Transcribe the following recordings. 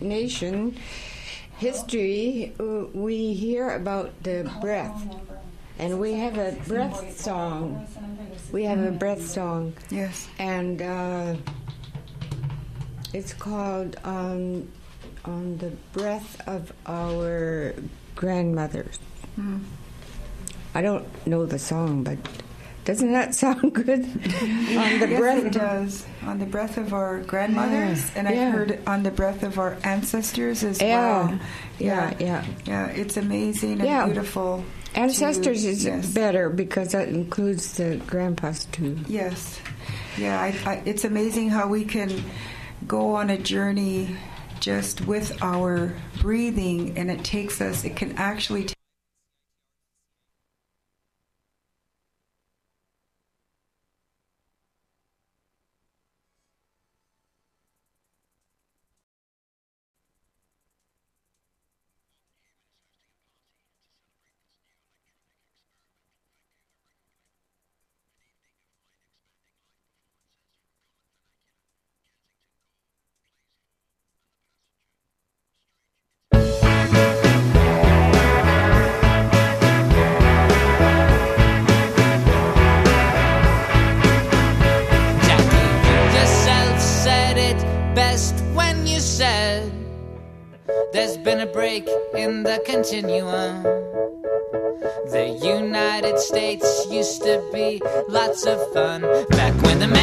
nation history, uh, we hear about the breath. And we have a breath song. We have a breath song. Yes. And uh, it's called um, On the Breath of Our Grandmothers. Mm. I don't know the song, but doesn't that sound good? on the yes, breath it does. On the breath of our grandmothers, Yeah, and I've yeah. heard on the breath of our ancestors as Yeah, well. yeah, yeah. Yeah, it's amazing and beautiful. Ancestors to- is yes. better because that includes the grandpas too. Yes. Yeah, I, I, it's amazing how we can go on a journey just with our breathing, and it takes us, it can actually in the continuum. The United States used to be lots of fun back when the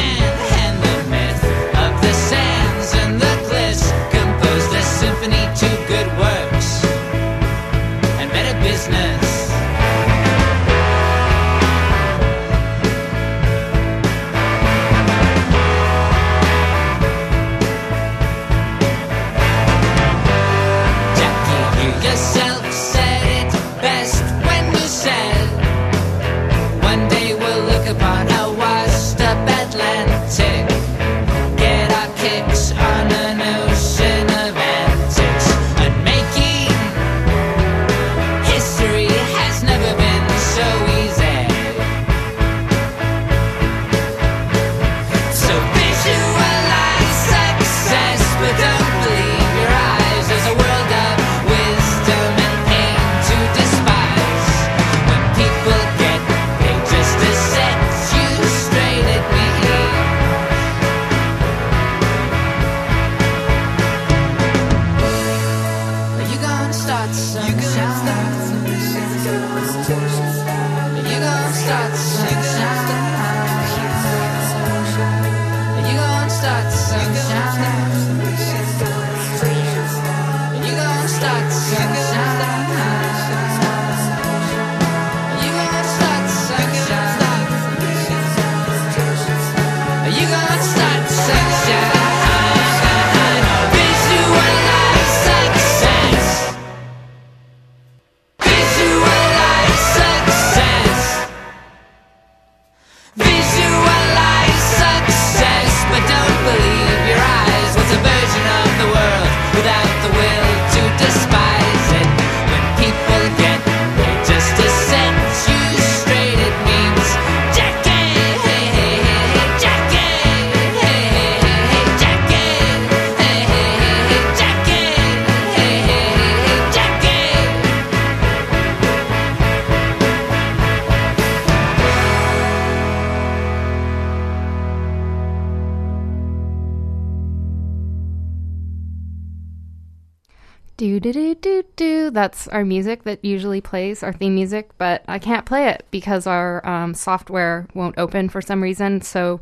Do do do do do. That's our music that usually plays our theme music, but I can't play it because our um, software won't open for some reason. So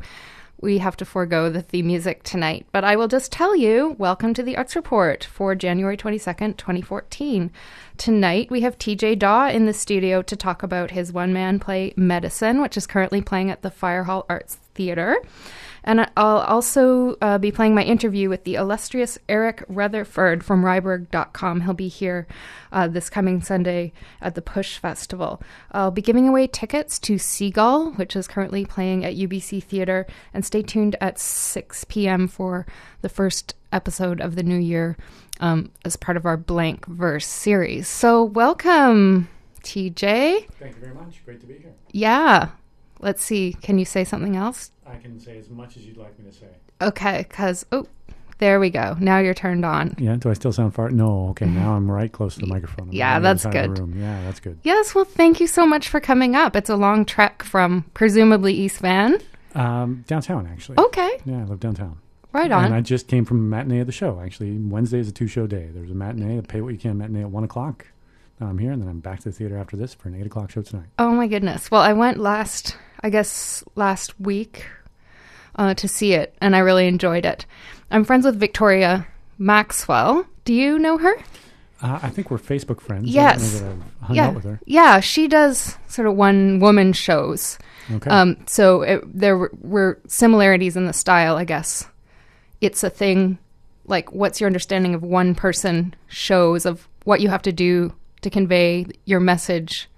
we have to forego the theme music tonight. But I will just tell you, welcome to the Arts Report for January twenty second, twenty fourteen. Tonight we have TJ Dawe in the studio to talk about his one man play Medicine, which is currently playing at the Fire Hall Arts Theatre. And I'll also uh, be playing my interview with the illustrious Eric Rutherford from Ryberg.com. He'll be here uh, this coming Sunday at the Push Festival. I'll be giving away tickets to Seagull, which is currently playing at UBC Theatre. And stay tuned at 6 p.m. for the first episode of the new year um, as part of our Blank Verse series. So, welcome, TJ. Thank you very much. Great to be here. Yeah. Let's see. Can you say something else? I can say as much as you'd like me to say. Okay, because oh, There we go. Now you're turned on. Yeah. Do I still sound far? No. Okay. Now I'm right close to the microphone. I'm Yeah, on the other that's side of the good. Yeah, that's good. Yes, well, thank you so much for coming up. It's a long trek from presumably East Van. Um, downtown, actually. Okay, Yeah, I live downtown. right on. And I just came from a matinee of the show. Actually, Wednesday is a two-show day. There's a matinee, a pay what you can matinee at one o'clock. Now I'm here, and then I'm back to the theater after this for an eight o'clock show tonight. Oh my goodness. Well, I went last, I guess, last week uh, to see it, and I really enjoyed it. I'm friends with Victoria Maxwell. Do you know her? Uh, I think we're Facebook friends. Yes. I don't know that I've hung yeah, out with her. yeah. She does sort of one woman shows. Okay. Um, so it, there were, were similarities in the style, I guess. It's a thing like, what's your understanding of one person shows of what you have to do to convey your message?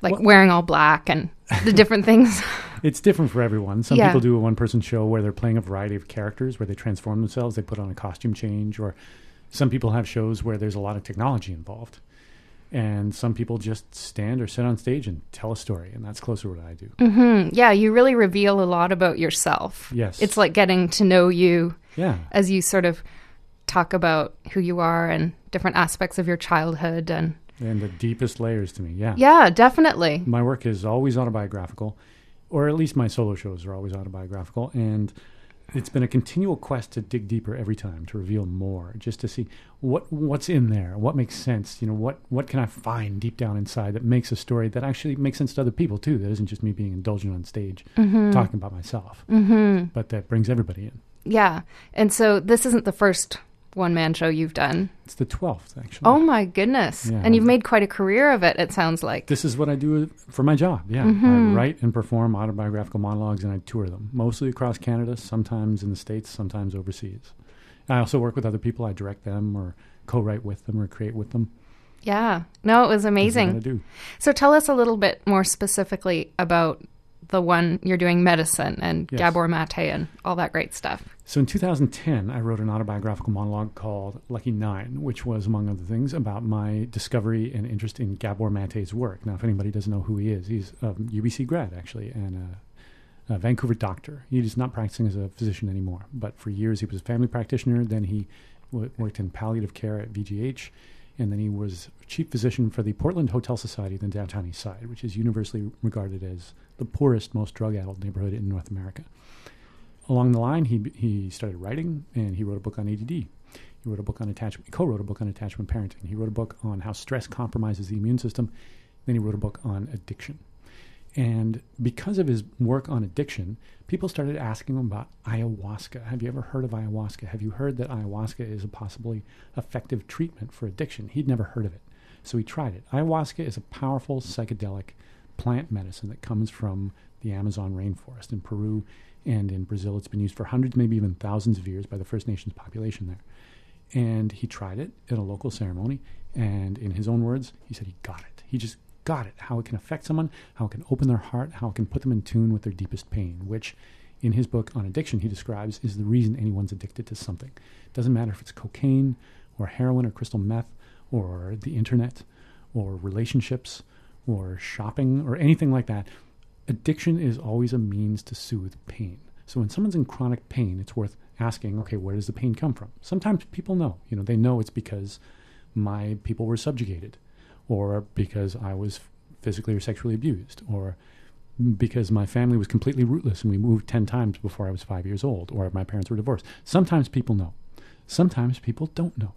Like Well- wearing all black and the different things. It's different for everyone. Some Yeah. people do a one person show where they're playing a variety of characters, where they transform themselves, they put on a costume change, or some people have shows where there's a lot of technology involved. And some people just stand or sit on stage and tell a story, and that's closer to what I do. hmm Yeah, you really reveal a lot about yourself. Yes. It's like getting to know you Yeah. as you sort of talk about who you are and different aspects of your childhood and And the deepest layers to me. Yeah. yeah, definitely. My work is always autobiographical, or at least my solo shows are always autobiographical. And it's been a continual quest to dig deeper every time, to reveal more, just to see what what's in there, what makes sense. You know, what what can I find deep down inside that makes a story that actually makes sense to other people too. That isn't just me being indulgent on stage talking about myself, mm-hmm. but that brings everybody in. Yeah. And so this isn't the first one man show you've done. It's the twelfth actually. Oh my goodness. Yeah. And you've made quite a career of it, it sounds like. this is what I do for my job. Yeah, Mm-hmm. I write and perform autobiographical monologues, and I tour them mostly across Canada, sometimes in the states, sometimes overseas. I also work with other people. I direct them, or co-write with them, or create with them. Yeah. No, it was This what I amazing. do. So tell us a little bit more specifically about the one you're doing medicine and Yes. Gabor Mate and all that great stuff. So in 2010, I wrote an autobiographical monologue called Lucky Nine, which was, among other things, about my discovery and interest in Gabor Mate's work. Now, if anybody doesn't know who he is, he's a UBC grad, actually, and a, a Vancouver doctor. He's not practicing as a physician anymore, but for years he was a family practitioner. Then he w- worked in palliative care at VGH, and then he was chief physician for the Portland Hotel Society in the downtown east side, which is universally regarded as the poorest, most drug-addled neighborhood in North America along the line, he he started writing, and he wrote a book on ADD. He wrote a book on attachment. He Co-wrote a book on attachment parenting. He wrote a book on how stress compromises the immune system. Then he wrote a book on addiction. And because of his work on addiction, people started asking him about ayahuasca. Have you ever heard of ayahuasca? Have you heard that ayahuasca is a possibly effective treatment for addiction? He'd never heard of it. So he tried it. Ayahuasca is a powerful psychedelic plant medicine that comes from the Amazon rainforest in Peru and in Brazil. It's been used for hundreds, maybe even thousands of years by the First Nations population there. And he tried it at a local ceremony. And in his own words, he said he got it. He just got it. How it can affect someone, how it can open their heart, how it can put them in tune with their deepest pain, which in his book on addiction, he describes is the reason anyone's addicted to something. It doesn't matter if it's cocaine or heroin or crystal meth or the internet or relationships or shopping or anything like that. Addiction is always a means to soothe pain. So when someone's in chronic pain, it's worth asking, okay, where does the pain come from? Sometimes people know. You know, they know it's because my people were subjugated or because I was physically or sexually abused or because my family was completely rootless and we moved 10 times before I was 5 years old or my parents were divorced. Sometimes people know. Sometimes people don't know.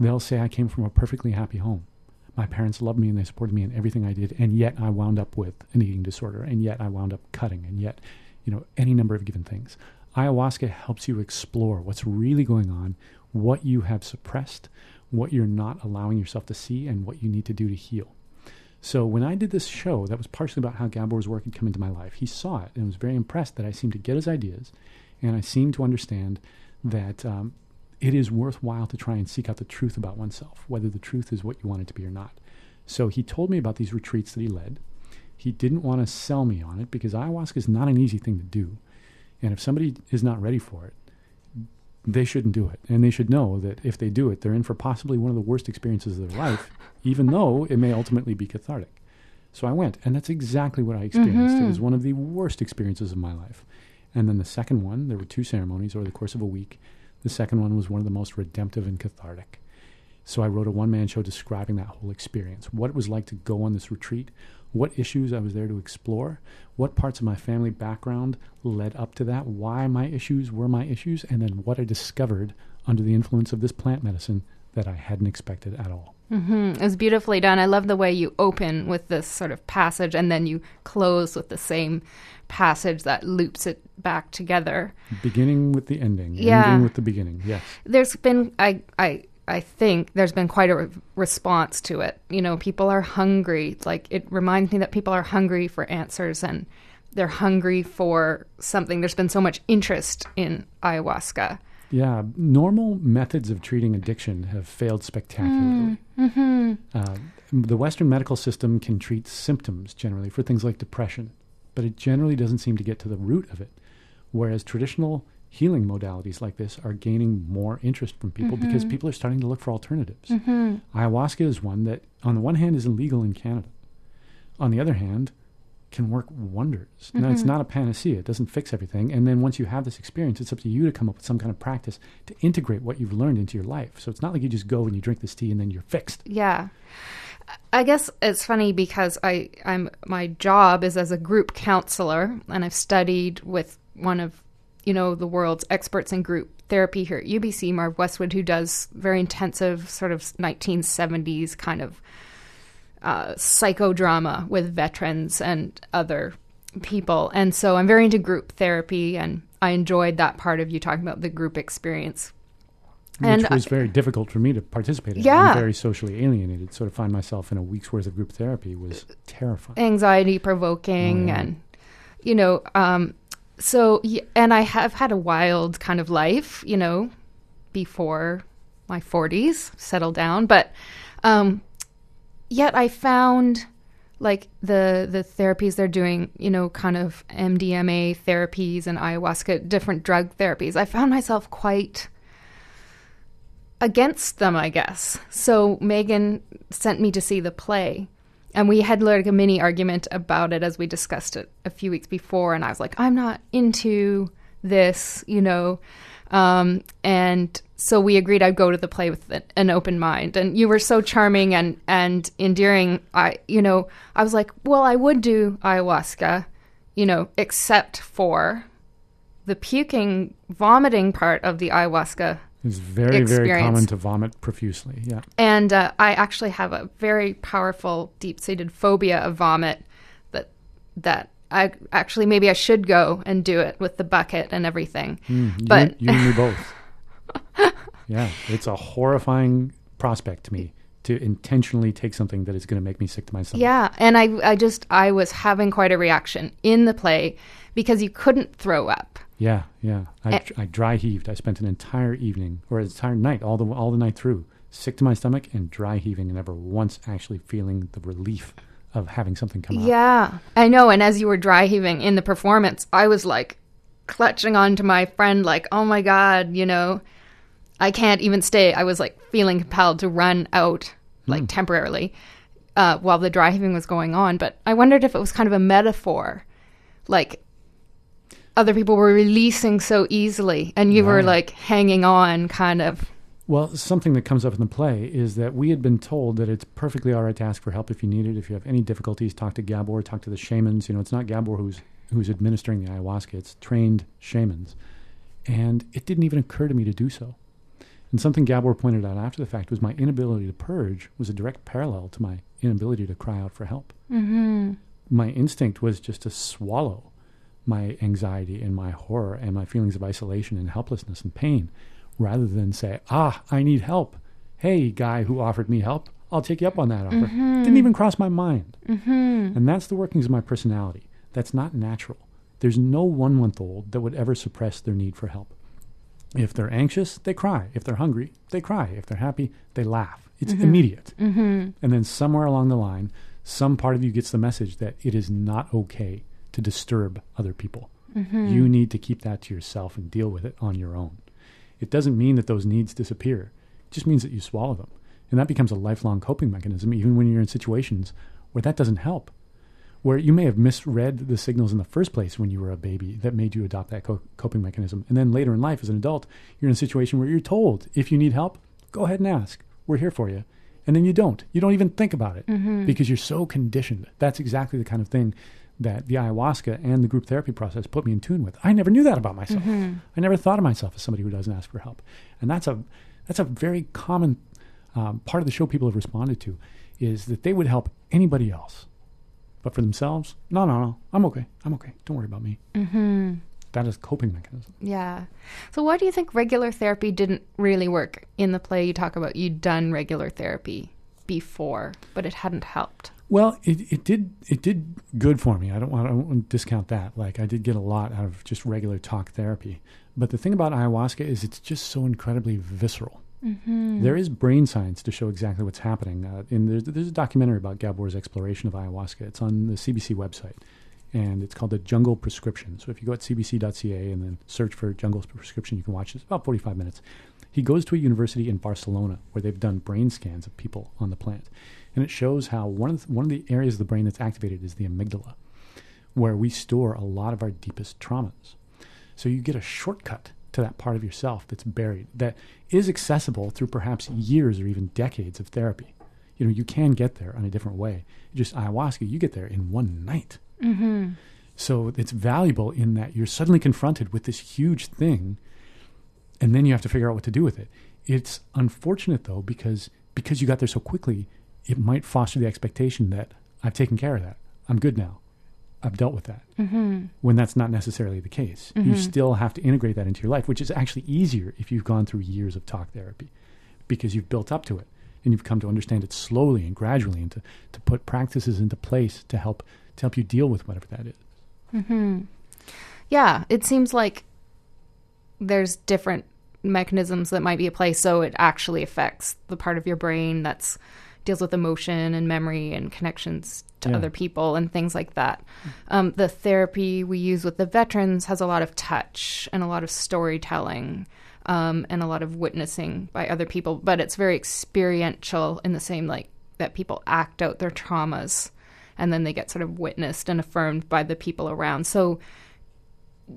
They'll say I came from a perfectly happy home. My parents loved me and they supported me in everything I did, and yet I wound up with an eating disorder, and yet I wound up cutting, and yet, you know, any number of given things. Ayahuasca helps you explore what's really going on, what you have suppressed, what you're not allowing yourself to see, and what you need to do to heal. So when I did this show, that was partially about how Gabor's work had come into my life. He saw it and was very impressed that I seemed to get his ideas, and I seemed to understand that um, it is worthwhile to try and seek out the truth about oneself, whether the truth is what you want it to be or not. So he told me about these retreats that he led. He didn't want to sell me on it because ayahuasca is not an easy thing to do. And if somebody is not ready for it, they shouldn't do it. And they should know that if they do it, they're in for possibly one of the worst experiences of their life, even though it may ultimately be cathartic. So I went, and that's exactly what I experienced. It mm-hmm. was one of the worst experiences of my life. And then the second one, there were two ceremonies over the course of a week. The second one was one of the most redemptive and cathartic. So I wrote a one man show describing that whole experience. What it was like to go on this retreat, what issues I was there to explore, what parts of my family background led up to that, why my issues were my issues, and then what I discovered under the influence of this plant medicine that I hadn't expected at all. Hmm It was beautifully done. I love the way you open with this sort of passage and then you close with the same passage that loops it back together. Beginning with the ending, Yeah. ending with the beginning. Yes. There's been I I I think there's been quite a re- response to it. You know, people are hungry. Like it reminds me that people are hungry for answers and they're hungry for something. There's been so much interest in ayahuasca. Yeah, normal methods of treating addiction have failed spectacularly. Mm, mm-hmm. Uh, the Western medical system can treat symptoms generally for things like depression, but it generally doesn't seem to get to the root of it. Whereas traditional healing modalities like this are gaining more interest from people because mm-hmm. people are starting to look for alternatives. Mm-hmm. Ayahuasca is one that, on the one hand, is illegal in Canada. On the other hand, can work wonders. Now, it's mm-hmm. not a panacea, it doesn't fix everything. And then once you have this experience, it's up to you to come up with some kind of practice to integrate what you've learned into your life. So it's not like you just go and you drink this tea and then you're fixed. Yeah. I guess it's funny because I I'm my job is as a group counselor and I've studied with one of you know the world's experts in group therapy here at UBC Marv Westwood who does very intensive sort of 1970s kind of uh, psychodrama with veterans and other people and so I'm very into group therapy and I enjoyed that part of you talking about the group experience which And was I- very difficult for me to participate in. Yeah. I'm very socially alienated. So to find myself in a week's worth of group therapy was terrifying. anxiety provoking Oh, yeah. and you know um so and i have had a wild kind of life you know before my 40s settled down but um yet i found like the the therapies they're doing you know kind of mdma therapies and ayahuasca different drug therapies i found myself quite against them, I guess. So Megan sent me to see the play. And we had like a mini argument about it as we discussed it a few weeks before. And I was like, I'm not into this, you know. Um, and so we agreed I'd go to the play with an- open mind. And you were so charming and, and endearing. I, you know, I was like, well, I would do ayahuasca, you know, except for the puking, vomiting part of the ayahuasca It's very, experience. very common to vomit profusely. Yeah. and uh, I actually have a very powerful, deep-seated phobia of vomit. That that I actually maybe I should go and do it with the bucket and everything. Mm, But- and- you and me both. yeah, it's a horrifying prospect to me to intentionally take something that is going to make me sick to my stomach. Yeah, and I I just I was having quite a reaction in the play because you couldn't throw up. Yeah, yeah. I, Eh. I dry heaved. I spent an entire evening or an entire night, all the all the night through, sick to my stomach and dry heaving, and never once actually feeling the relief of having something come out. Yeah, I know. And as you were dry heaving in the performance, I was like clutching onto my friend, like, oh my God, you know, I can't even stay. I was like feeling compelled to run out, like temporarily, uh, while the dry heaving was going on. But I wondered if it was kind of a metaphor, like other people were releasing so easily, and you were like hanging on, kind of. Well, something that comes up in the play is that we had been told that it's perfectly all right to ask for help if you need it. If you have any difficulties, talk to Gabor, talk to the shamans. You know, it's not Gabor who's who's administering the ayahuasca; it's trained shamans. And it didn't even occur to me to do so. And something Gabor pointed out after the fact was my inability to purge was a direct parallel to my inability to cry out for help. Mm-hmm. My instinct was just to swallow my anxiety and my horror and my feelings of isolation and helplessness and pain rather than say, ah, I need help. Hey, guy who offered me help, I'll take you up on that offer. Didn't even cross my mind. Mm-hmm. And that's the workings of my personality. That's not natural. There's no one month old that would ever suppress their need for help. If they're anxious, they cry. If they're hungry, they cry. If they're happy, they laugh. It's immediate. Mm-hmm. And then somewhere along the line, some part of you gets the message that it is not okay to disturb other people. You need to keep that to yourself and deal with it on your own. It doesn't mean that those needs disappear. It just means that you swallow them. And that becomes a lifelong coping mechanism, even when you're in situations where that doesn't help. Where you may have misread the signals in the first place when you were a baby that made you adopt that co- coping mechanism. And then later in life, as an adult, you're in a situation where you're told if you need help, go ahead and ask. We're here for you. And then you don't. You don't even think about it because you're so conditioned. That's exactly the kind of thing that the ayahuasca and the group therapy process put me in tune with. I never knew that about myself. I never thought of myself as somebody who doesn't ask for help. And that's a that's a very common um, part of the show people have responded to is that they would help anybody else, but for themselves, no, no, no, I'm okay, I'm okay. Don't worry about me. Mm-hmm. That is coping mechanism. Yeah. So why do you think regular therapy didn't really work? In the play, you talk about you'd done regular therapy before, but it hadn't helped. Well, it, it did it did good for me. I don't want I don't want to discount that. Like I did get a lot out of just regular talk therapy. But the thing about ayahuasca is it's just so incredibly visceral. There is brain science to show exactly what's happening. Uh, and there's, there's a documentary about Gabor's exploration of ayahuasca. It's on the CBC website, and it's called the Jungle Prescription. So if you go at cbc.ca and then search for Jungle Prescription, you can watch it. It's about 45 minutes. He goes to a university in Barcelona where they've done brain scans of people on the plant, and it shows how one of the, one of the areas of the brain that's activated is the amygdala, where we store a lot of our deepest traumas. So you get a shortcut to that part of yourself that's buried, that is accessible through perhaps years or even decades of therapy. You know, you can get there in a different way. Just ayahuasca, you get there in one night. Mm-hmm. So it's valuable in that you're suddenly confronted with this huge thing, and then you have to figure out what to do with it. It's unfortunate though because because you got there so quickly, it might foster the expectation that I've taken care of that. I'm good now. I've dealt with that. Mm-hmm. When that's not necessarily the case, you mm-hmm. still have to integrate that into your life, which is actually easier if you've gone through years of talk therapy, because you've built up to it and you've come to understand it slowly and gradually, and to, to put practices into place to help to help you deal with whatever that is. Mm-hmm. Yeah, it seems like there's different mechanisms that might be at play, so it actually affects the part of your brain that's deals with emotion and memory and connections to Yeah. other people and things like that. Um, the therapy we use with the veterans has a lot of touch and a lot of storytelling um, and a lot of witnessing by other people, but it's very experiential in the same like that people act out their traumas and then they get sort of witnessed and affirmed by the people around. So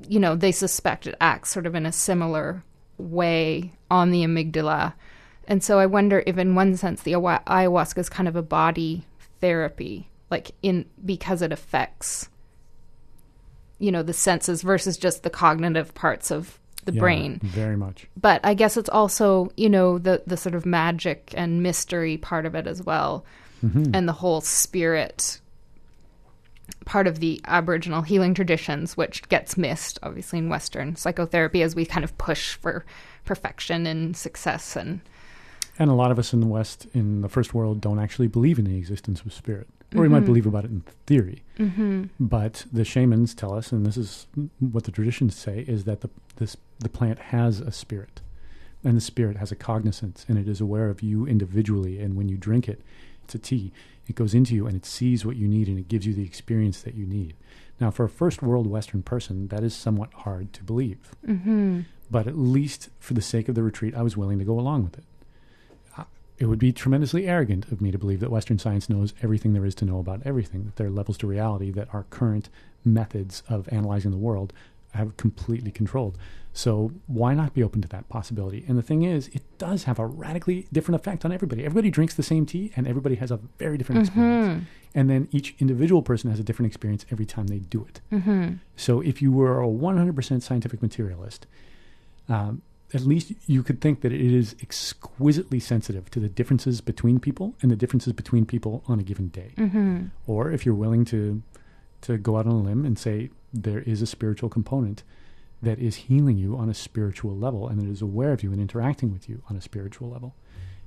you know, they suspect it acts sort of in a similar way on the amygdala. And so I wonder if, in one sense, the ayahuasca is kind of a body therapy, like in because it affects, you know, the senses versus just the cognitive parts of the Yeah, brain. very much. But I guess it's also, you know, the the sort of magic and mystery part of it as well, mm-hmm. and the whole spirit part of the Aboriginal healing traditions, which gets missed, obviously, in Western psychotherapy as we kind of push for perfection and success. And And a lot of us in the West, in the first world, don't actually believe in the existence of spirit. Or we might believe about it in theory. Mm-hmm. But the shamans tell us, and this is what the traditions say, is that the, this, the plant has a spirit. And the spirit has a cognizance, and it is aware of you individually. And when you drink it, it's a tea. It goes into you and it sees what you need and it gives you the experience that you need. Now, for a first world Western person, that is somewhat hard to believe. Mm-hmm. But at least for the sake of the retreat, I was willing to go along with it. It would be tremendously arrogant of me to believe that Western science knows everything there is to know about everything, that there are levels to reality that our current methods of analyzing the world have completely controlled. So why not be open to that possibility? And the thing is, it does have a radically different effect on everybody. Everybody drinks the same tea, and everybody has a very different experience. And then each individual person has a different experience every time they do it. So if you were a 100% scientific materialist, um, at least you could think that it is exquisitely sensitive to the differences between people and the differences between people on a given day. Mm-hmm. Or if you're willing to to go out on a limb and say there is a spiritual component that is healing you on a spiritual level and that is aware of you and interacting with you on a spiritual level.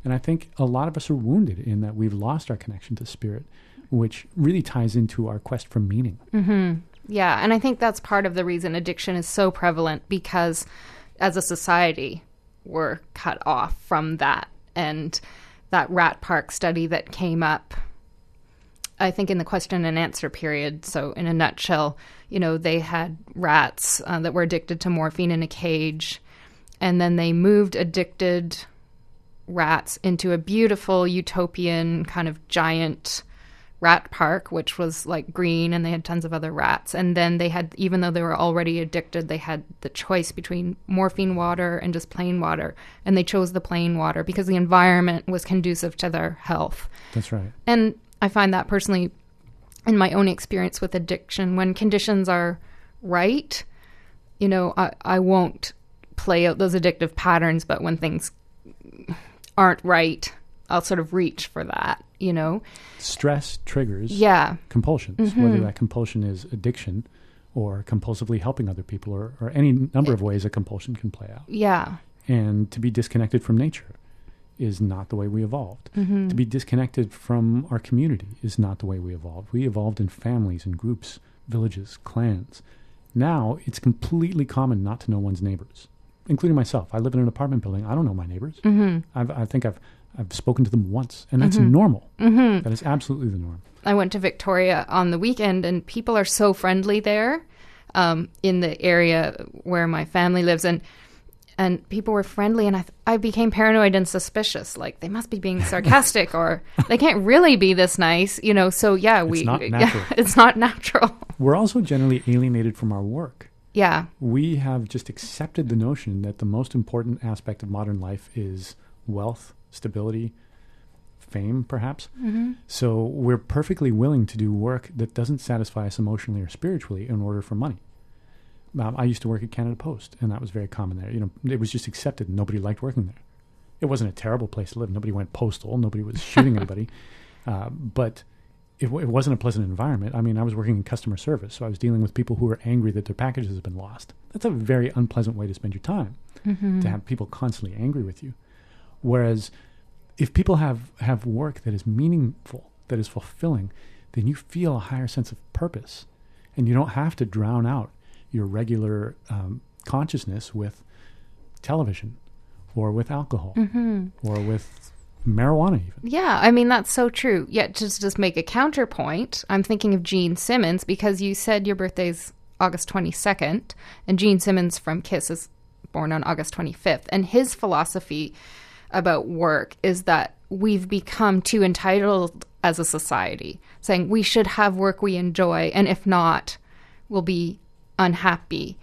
And I think a lot of us are wounded in that we've lost our connection to spirit, which really ties into our quest for meaning. Mm-hmm. yeah, and I think that's part of the reason addiction is so prevalent because as a society, we're cut off from that. And that Rat Park study that came up I think in the question and answer period. So, in a nutshell, you know, they had rats uh, that were addicted to morphine in a cage, and then they moved addicted rats into a beautiful utopian kind of giant rat park, which was like green and they had tons of other rats. And then they had, even though they were already addicted, they had the choice between morphine water and just plain water. And they chose the plain water because the environment was conducive to their health. That's right. And I find that personally in my own experience with addiction, when conditions are right, you know, I, I won't play out those addictive patterns, but when things aren't right, I'll sort of reach for that, you know? Stress triggers Yeah. compulsions, Mm-hmm. whether that compulsion is addiction or compulsively helping other people or, or any number of ways a compulsion can play out. Yeah. And to be disconnected from nature is not the way we evolved. Mm-hmm. To be disconnected from our community is not the way we evolved. We evolved in families and groups, villages, clans. Now it's completely common not to know one's neighbors, including myself. I live in an apartment building. I don't know my neighbors. Mm-hmm. I've, I think I've I've spoken to them once, and that's normal. Mm-hmm. That is absolutely the norm. I went to Victoria on the weekend, and people are so friendly there um, in the area where my family lives, and and people were friendly, and I I became paranoid and suspicious. Like they must be being sarcastic, or they can't really be this nice, you know. So yeah, we it's not natural. it's not natural. We're also generally alienated from our work. yeah, We have just accepted the notion that the most important aspect of modern life is wealth, stability, fame, perhaps. Mm-hmm. So we're perfectly willing to do work that doesn't satisfy us emotionally or spiritually in order for money. Um, I used to work at Canada Post, and that was very common there. You know, it was just accepted. Nobody liked working there. It wasn't a terrible place to live. Nobody went postal. Nobody was shooting anybody. Uh, but it, w- it wasn't a pleasant environment. I mean, I was working in customer service, so I was dealing with people who were angry that their packages had been lost. That's a very unpleasant way to spend your time, to have people constantly angry with you. Whereas if people have, have work that is meaningful, that is fulfilling, then you feel a higher sense of purpose. And you don't have to drown out your regular um, consciousness with television or with alcohol or with marijuana, even. Yeah, I mean that's so true. Yet just just make a counterpoint. I'm thinking of Gene Simmons because you said your birthday's August 22nd, and Gene Simmons from Kiss is born on August 25th, and his philosophy about work is that we've become too entitled as a society, saying we should have work we enjoy, and if not, we'll be unhappy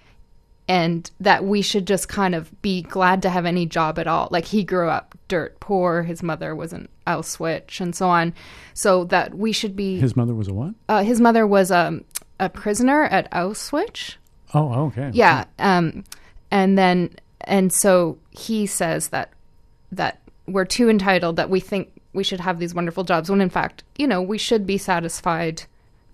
and that we should just kind of be glad to have any job at all. Like he grew up dirt poor, his mother was an Auschwitz, and so on. So that we should be. His mother was a what? uh, his mother was um, a prisoner at Auschwitz. Oh, okay. Yeah, um, and then and so he says that that we're too entitled that we think we should have these wonderful jobs when in fact, you know, we should be satisfied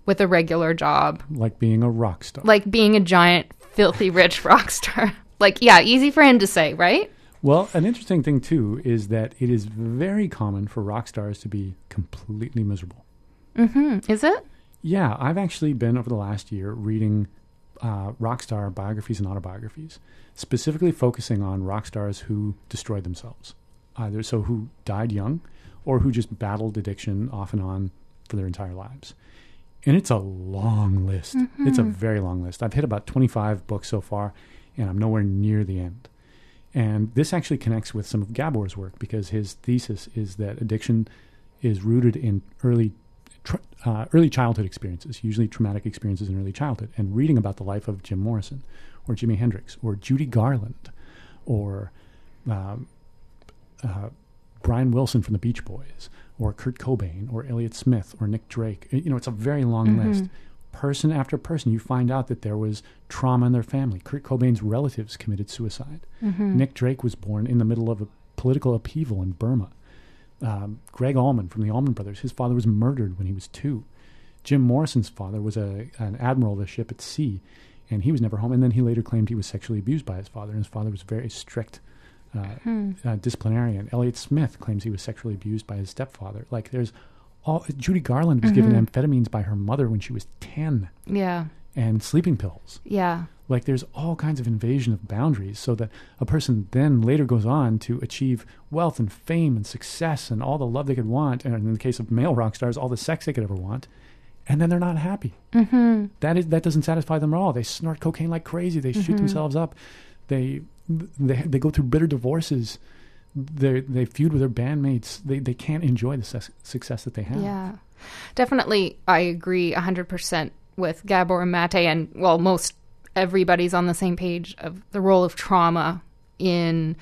with a regular job Like being a rock star. like being a giant filthy rich rock star. like, yeah, easy for him to say, right? Well, an interesting thing too is that it is very common for rock stars to be completely miserable. Is it? Yeah, I've actually been over the last year reading uh, rock star biographies and autobiographies, specifically focusing on rock stars who destroyed themselves, either so who died young or who just battled addiction off and on for their entire lives. And it's a long list. It's a very long list. I've hit about 25 books so far, and I'm nowhere near the end. And this actually connects with some of Gabor's work because his thesis is that addiction is rooted in early uh, early childhood experiences, usually traumatic experiences in early childhood. And reading about the life of Jim Morrison, or Jimi Hendrix, or Judy Garland, or um, uh, Brian Wilson from the Beach Boys, or Kurt Cobain, or Elliott Smith, or Nick Drake. You know, it's a very long list. Person after person, you find out that there was trauma in their family. Kurt Cobain's relatives committed suicide. Nick Drake was born in the middle of a political upheaval in Burma. Um, Gregg Allman from the Allman Brothers, his father was murdered when he was two. Jim Morrison's father was a, an admiral of a ship at sea, and he was never home. And then he later claimed he was sexually abused by his father, and his father was very strict uh, uh, disciplinarian. Elliott Smith claims he was sexually abused by his stepfather. Like there's all Judy Garland was given amphetamines by her mother when she was ten, Yeah. and sleeping pills. Yeah. Like there's all kinds of invasion of boundaries, so that a person then later goes on to achieve wealth and fame and success and all the love they could want, and in the case of male rock stars, all the sex they could ever want, and then they're not happy. Mm-hmm. That is that doesn't satisfy them at all. They snort cocaine like crazy. They shoot themselves up. They they they go through bitter divorces. They they feud with their bandmates. They they can't enjoy the su- success that they have. Yeah. Definitely, I agree 100% with Gabor and Mate, and well, most everybody's on the same page of the role of trauma in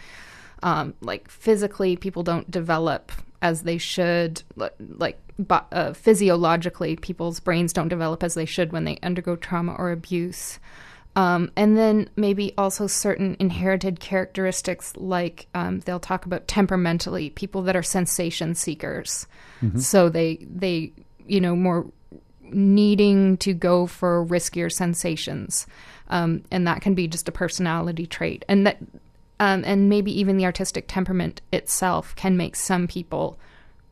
um, like physically, people don't develop as they should, li- like uh, physiologically, people's brains don't develop as they should when they undergo trauma or abuse. Um, and then maybe also certain inherited characteristics, like um, they'll talk about temperamentally, people that are sensation seekers. So they they you know more needing to go for riskier sensations, um, and that can be just a personality trait, and that um, and maybe even the artistic temperament itself can make some people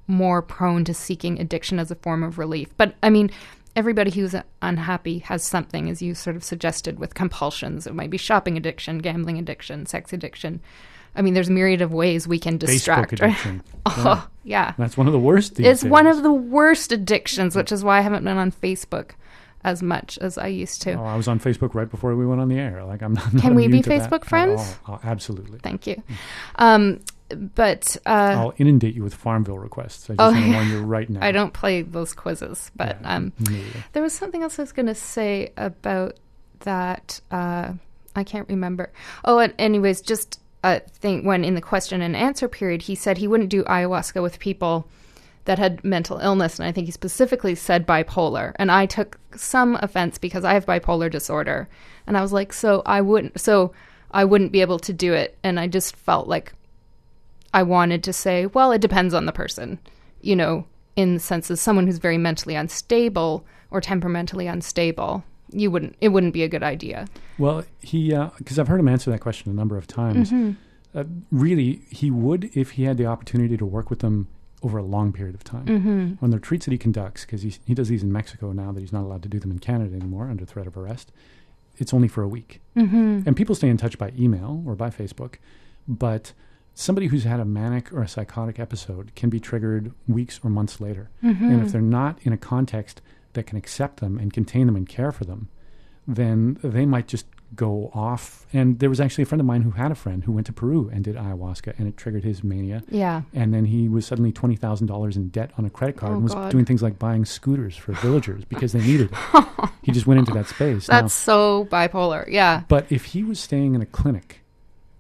more prone to seeking addiction as a form of relief. But I mean, everybody who's unhappy has something, as you sort of suggested, with compulsions. It might be shopping addiction, gambling addiction, sex addiction. I mean, there's a myriad of ways we can distract. Facebook right? addiction. Oh, yeah. That's one of the worst. It's one of the worst addictions, which is why I haven't been on Facebook as much as I used to. Oh, I was on Facebook right before we went on the air. Like I'm not. Can we be immune to that Facebook friends? Oh, absolutely. Thank you. Um, but uh, I'll inundate you with Farmville requests. I just Oh, want yeah. you right now. I don't play those quizzes. But Yeah, um. There was something else I was going to say about that. Uh, I can't remember. Oh, and anyways, just a thing when in the question and answer period, he said he wouldn't do ayahuasca with people that had mental illness. And I think he specifically said bipolar. And I took some offense because I have bipolar disorder. And I was like, so I wouldn't, so I wouldn't be able to do it. And I just felt like I wanted to say, well, it depends on the person, you know, in the sense of someone who's very mentally unstable or temperamentally unstable. You wouldn't, it wouldn't be a good idea. Well, he because I've heard him answer that question a number of times. Mm-hmm. Uh, really, he would if he had the opportunity to work with them over a long period of time. Mm-hmm. On the retreats that he conducts, because he he does these in Mexico now that he's not allowed to do them in Canada anymore under threat of arrest. It's only for a week, Mm-hmm. and people stay in touch by email or by Facebook, but. Somebody who's had a manic or a psychotic episode can be triggered weeks or months later. Mm-hmm. And if they're not in a context that can accept them and contain them and care for them, then they might just go off. And there was actually a friend of mine who had a friend who went to Peru and did ayahuasca, and it triggered his mania. Yeah. And then he was suddenly twenty thousand dollars in debt on a credit card Oh, and was God. doing things like buying scooters for villagers because they needed it. he just went into that space. Now- That's so bipolar. Yeah. but if he was staying in a clinic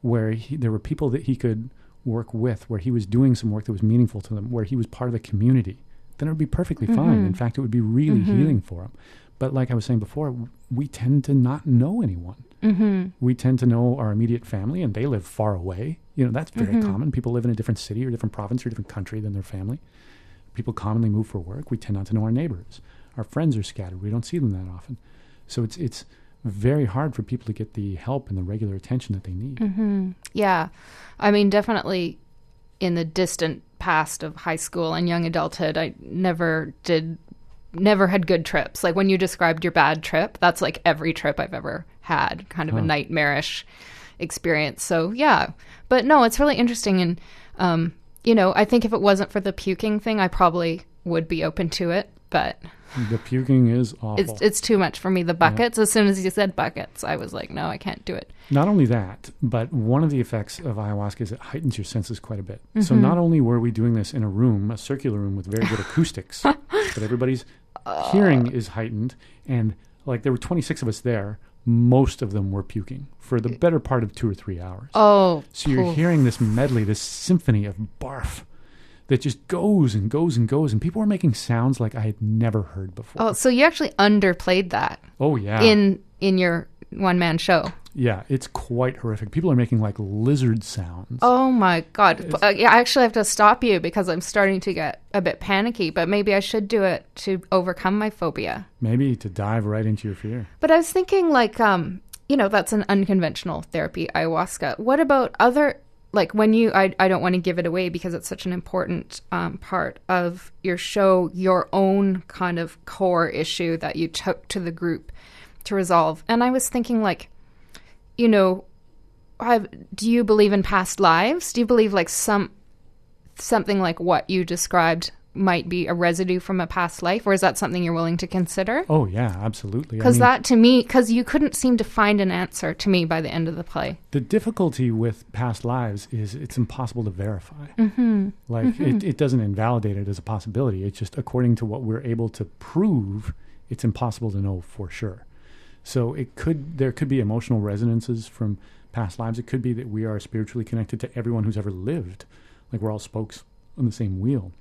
where he, there were people that he could work with, where he was doing some work that was meaningful to them, where he was part of the community, then it would be perfectly mm-hmm. fine. In fact, it would be really mm-hmm. healing for him. But like I was saying before, we tend to not know anyone. Mm-hmm. We tend to know our immediate family, and they live far away. You know, that's very mm-hmm. common. People live in a different city or different province or different country than their family. People commonly move for work. We tend not to know our neighbors. Our friends are scattered. We don't see them that often. So it's it's very hard for people to get the help and the regular attention that they need. Mm-hmm. Yeah. I mean, definitely in the distant past of high school and young adulthood, I never did, never had good trips. Like when you described your bad trip, that's like every trip I've ever had, kind of a nightmarish experience. So yeah. But no, it's really interesting. And, um, you know, I think if it wasn't for the puking thing, I probably would be open to it. But The puking is awful. it's it's too much for me. The buckets. As soon as you said buckets, I was like, no, I can't do it. Not only that, but one of the effects of ayahuasca is it heightens your senses quite a bit. So Mm-hmm. not only were we doing this in a room, a circular room with very good acoustics, but everybody's hearing is heightened, and like there were 26 of us there, most of them were puking for the better part of two or three hours. Oh, So you're hearing this medley, this symphony of barf that just goes and goes and goes, and people were making sounds like I had never heard before. Oh, so you actually underplayed that Oh, yeah, in in your one man show. yeah, it's quite horrific. People are making like lizard sounds. Oh my god! Uh, yeah, I actually have to stop you because I'm starting to get a bit panicky. But maybe I should do it to overcome my phobia. Maybe to dive right into your fear. But I was thinking, like, um, you know, that's an unconventional therapy, ayahuasca. What about other, like, when you, I, I don't want to give it away because it's such an important um, part of your show, your own kind of core issue that you took to the group to resolve. And I was thinking, like, you know, have, do you believe in past lives? Do you believe, like, some, something like what you described might be a residue from a past life, or is that something you're willing to consider? Oh yeah, absolutely. I Because mean, that to me, because you couldn't seem to find an answer to me by the end of the play. the difficulty with past lives is it's impossible to verify. Mm-hmm. Like It, it doesn't invalidate it as a possibility. It's just according to what we're able to prove, it's impossible to know for sure. So it could there could be emotional resonances from past lives. It could be that we are spiritually connected to everyone who's ever lived, like we're all spokes on the same wheel.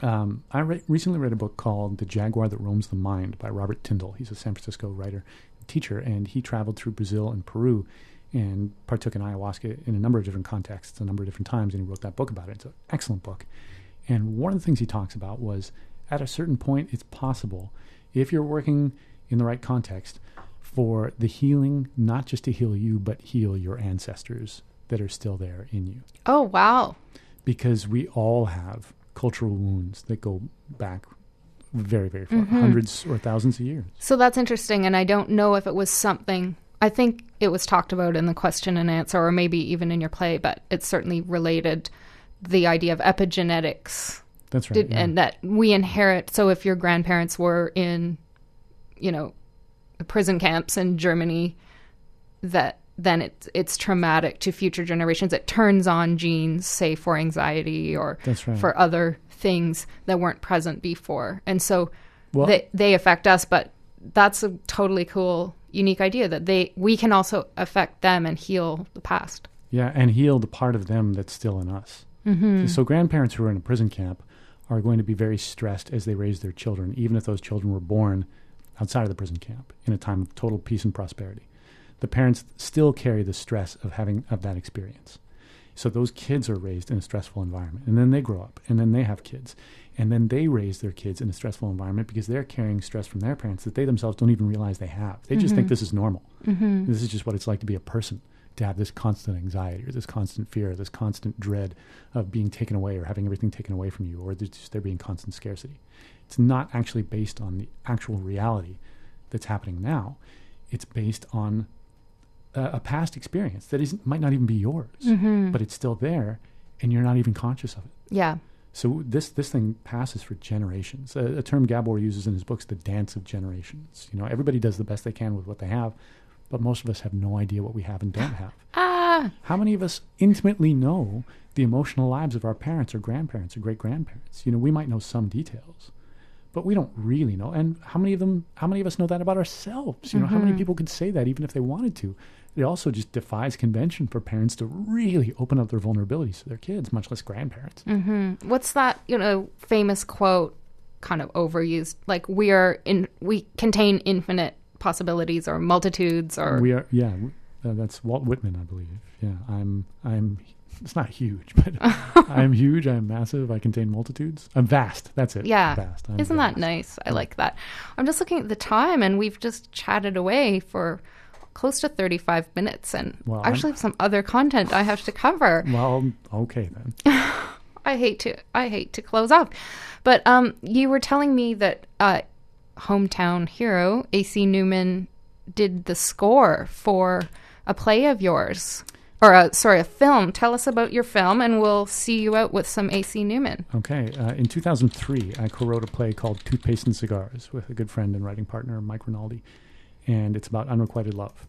Um, I re- recently read a book called The Jaguar That Roams the Mind by Robert Tindall. He's a San Francisco writer and teacher, and he traveled through Brazil and Peru and partook in ayahuasca in a number of different contexts, a number of different times, and he wrote that book about it. It's an excellent book. And one of the things he talks about was at a certain point, it's possible, if you're working in the right context, for the healing not just to heal you, but heal your ancestors that are still there in you Oh wow! because we all have cultural wounds that go back very, very far, mm-hmm. hundreds or thousands of years. So that's interesting, and I don't know if it was something. I think it was talked about in the question and answer, or maybe even in your play, but it's certainly related. The idea of epigenetics, That's right. did, yeah. and that we inherit. So if your grandparents were in, you know, prison camps in Germany, that then it's it's traumatic to future generations. It turns on genes, say for anxiety or right. for other things that weren't present before, and so Well- they they affect us. But that's a totally cool, unique idea that they we can also affect them and heal the past. Yeah, and heal the part of them that's still in us. Mm-hmm. So, grandparents who are in a prison camp are going to be very stressed as they raise their children, even if those children were born outside of the prison camp in a time of total peace and prosperity. The parents still carry the stress of having of that experience. So those kids are raised in a stressful environment, and then they grow up, and then they have kids, and then they raise their kids in a stressful environment because they're carrying stress from their parents that they themselves don't even realize they have. They just think mm-hmm. this is normal. Mm-hmm. This is just what it's like to be a person, to have this constant anxiety or this constant fear, or this constant dread of being taken away or having everything taken away from you, or there's just there being constant scarcity. It's not actually based on the actual reality that's happening now. It's based on a, a past experience that isn't might not even be yours, but it's still there, and you're not even conscious of it. Yeah. So this this thing passes for generations. A, a term Gabor uses in his books, the dance of generations. You know, everybody does the best they can with what they have, but most of us have no idea what we have and don't have. Ah. How many of us intimately know the emotional lives of our parents or grandparents or great grandparents? You know, we might know some details, but we don't really know. And how many of them? How many of us know that about ourselves? You know, how many people could say that even if they wanted to? It also just defies convention for parents to really open up their vulnerabilities to their kids, much less grandparents. what's that you know famous quote kind of overused like we are in we contain infinite possibilities or multitudes or We are, yeah. Uh, that's Walt Whitman, I believe. Yeah, I'm, I'm. It's not huge, but I'm huge. I'm massive. I contain multitudes. I'm vast. That's it. yeah vast. I'm isn't that nice i like that i'm just looking at the time and we've just chatted away for close to 35 minutes and Well, I actually have some other content i have to cover Well, okay then. I hate to I hate to close off. But um you were telling me that uh hometown hero AC Newman did the score for a play of yours or a, sorry a film. Tell us about your film and we'll see you out with some AC Newman. Okay. Uh, in 2003, I co-wrote a play called Toothpaste and Cigars with a good friend and writing partner, Mike Rinaldi, and it's about unrequited love.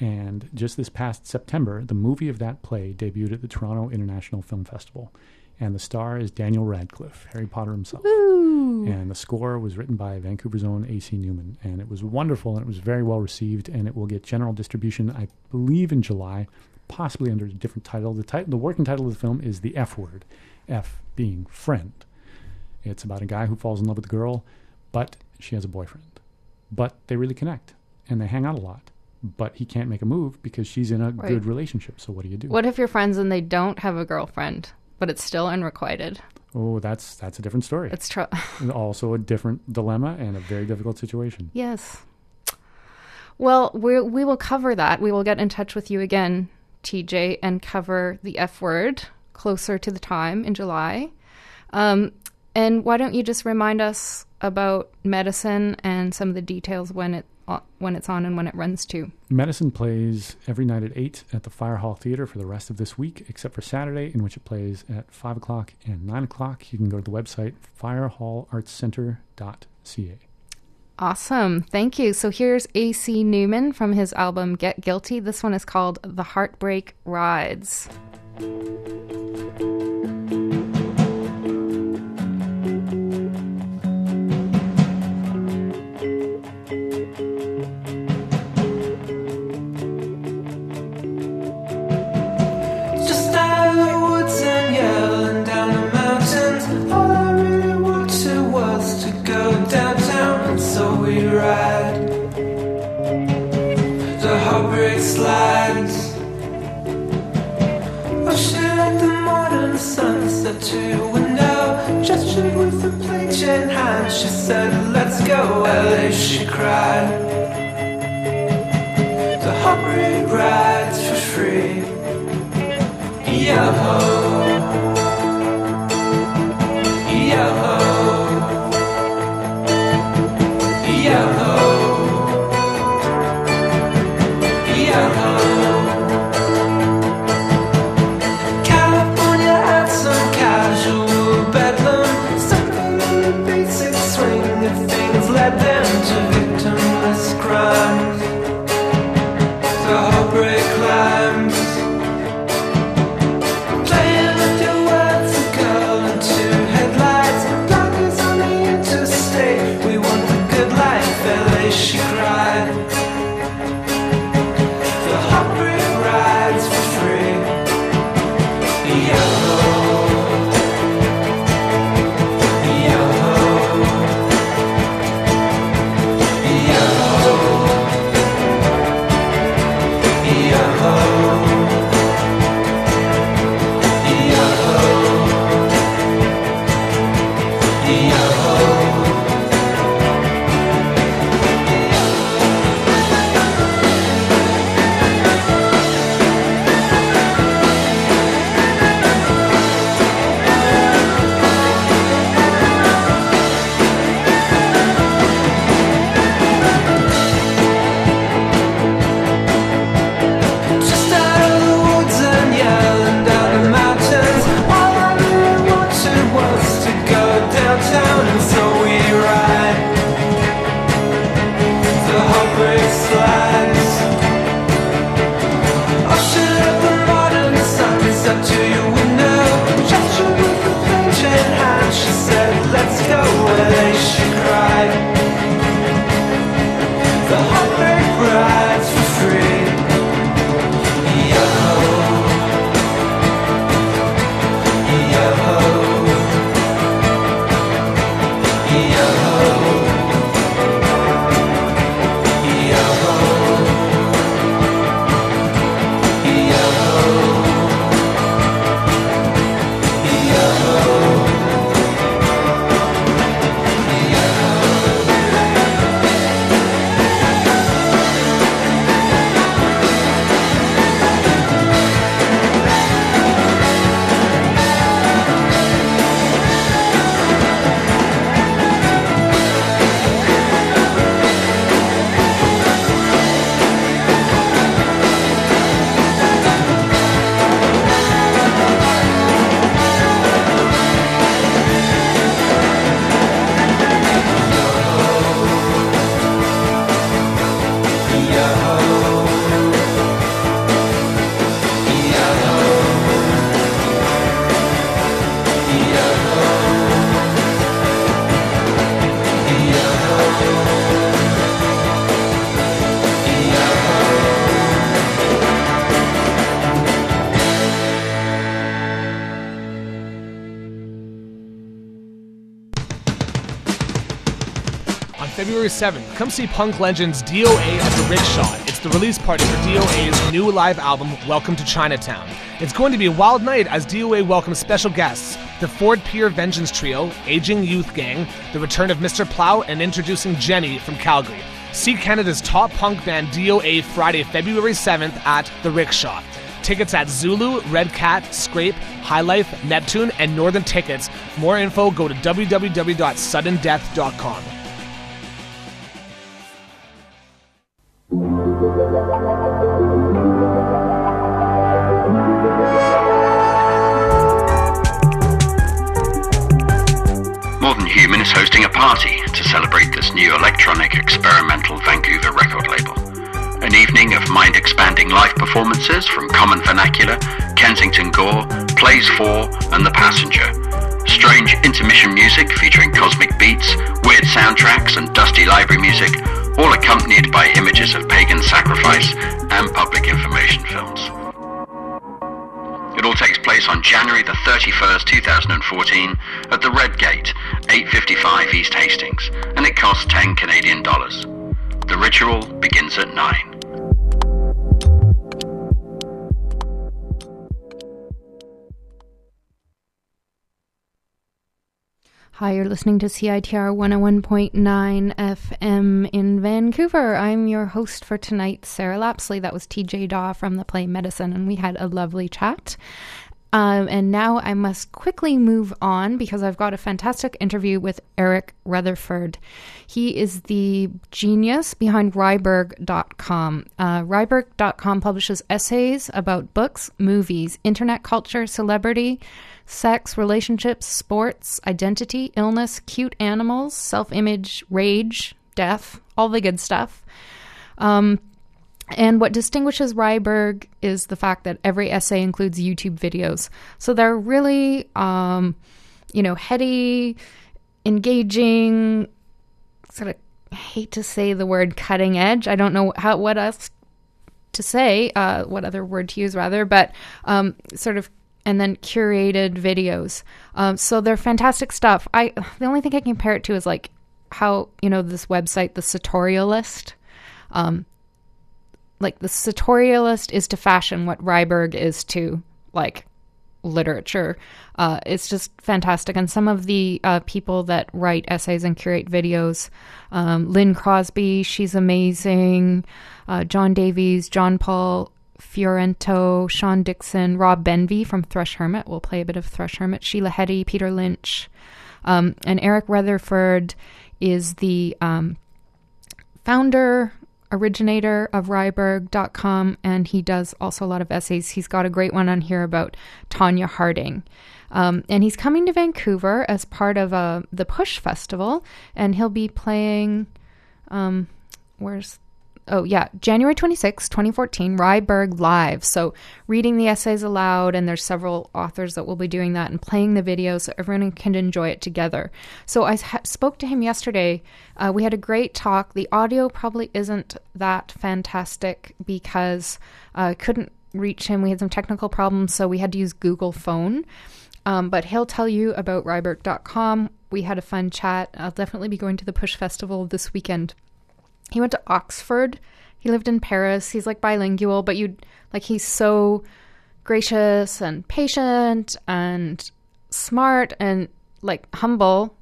And just this past September, the movie of that play debuted at the Toronto International Film Festival, and the star is Daniel Radcliffe, Harry Potter himself. And the score was written by Vancouver's own AC Newman, and it was wonderful and it was very well received, and it will get general distribution, I believe, in July, possibly under a different title. The title, the working title of the film is The F Word, F being friend. It's about a guy who falls in love with a girl, but she has a boyfriend. But they really connect, and they hang out a lot. But he can't make a move because she's in a Right. good relationship. So what do you do? What if you're friends and they don't have a girlfriend, but it's still unrequited? Oh, that's that's a different story. It's true. Also a different dilemma and a very difficult situation. Yes. Well, we we will cover that. We will get in touch with you again, TJ, and cover the F word closer to the time in July. Um, and why don't you just remind us about medicine and some of the details when it when it's on and when it runs too. Medicine plays every night at 8 at the Fire Hall Theater for the rest of this week, except for Saturday, in which it plays at 5 o'clock and 9 o'clock. You can go to the website firehallartscenter.ca. Awesome. Thank you. So here's AC Newman from his album Get Guilty. This one is called The Heartbreak Rides. Slides. At the morning, the sunset to your window. Gestured with a plate in hand, she said, Let's go. LA, she cried. The heartbreak rides come see punk legends DOA at the Rickshaw. It's the release party for DOA's new live album, Welcome to Chinatown. It's going to be a wild night as DOA welcomes special guests the Ford Pier Vengeance Trio, Aging Youth Gang, the return of Mr. Plow, and introducing Jenny from Calgary. See Canada's top punk band DOA Friday, February 7th at the Rickshaw. Tickets at Zulu, Red Cat, Scrape, High Life, Neptoon, and Northern Tickets. More info, go to www.suddendeath.com. Modern Human is hosting a party to celebrate this new electronic experimental Vancouver record label. An evening of mind expanding live performances from Common Vernacular, Kensington Gore, Plays 4, and The Passenger. Strange intermission music featuring cosmic beats, weird soundtracks, and dusty library music all accompanied by images of pagan sacrifice and public information films. It all takes place on January the 31st, 2014 at the Red Gate, 855 East Hastings, and it costs 10 Canadian dollars. The ritual begins at 9. Hi, you're listening to CITR 101.9 FM in Vancouver. I'm your host for tonight, Sarah Lapsley. That was TJ Dawe from the play Medicine, and we had a lovely chat. Um, and now I must quickly move on because I've got a fantastic interview with Eric Rutherford. He is the genius behind Ryeberg.com. Uh, Ryeberg.com publishes essays about books, movies, internet culture, celebrity, sex, relationships, sports, identity, illness, cute animals, self image, rage, death, all the good stuff. Um, and what distinguishes Ryeberg is the fact that every essay includes YouTube videos. So they're really, um, you know, heady, engaging, sort of hate to say the word cutting edge. I don't know how what else to say, uh, what other word to use rather, but um, sort of and then curated videos. Um, so they're fantastic stuff. I the only thing I can compare it to is like how you know this website, the Sartorialist. Um, like the Sartorialist is to fashion what Ryeberg is to like literature. Uh, it's just fantastic. And some of the uh, people that write essays and curate videos, um, Lynn Crosbie, she's amazing. Uh, John Davies, John Paul Fiorento, Sean Dixon, Rob Benvie from Thrush Hermit. We'll play a bit of Thrush Hermit. Sheila Heti, Peter Lynch, um, and Eric Rutherford is the um, founder originator of Ryeberg.com, and he does also a lot of essays. He's got a great one on here about Tonya Harding. Um, and he's coming to Vancouver as part of uh, the Push Festival, and he'll be playing. Um, where's oh yeah. January 26 2014 ryeberg live. So reading the essays aloud and there's several authors that will be doing that and playing the video so everyone can enjoy it together. So i ha- spoke to him yesterday. Uh, we had a great talk. The audio probably isn't that fantastic because i uh, couldn't reach him. We had some technical problems so we had to use google phone. Um, but he'll tell you about ryeberg.com we had a fun chat. I'll definitely be going to the push festival this weekend he went to Oxford. He lived in Paris. He's like bilingual, but you like he's so gracious and patient and smart and like humble.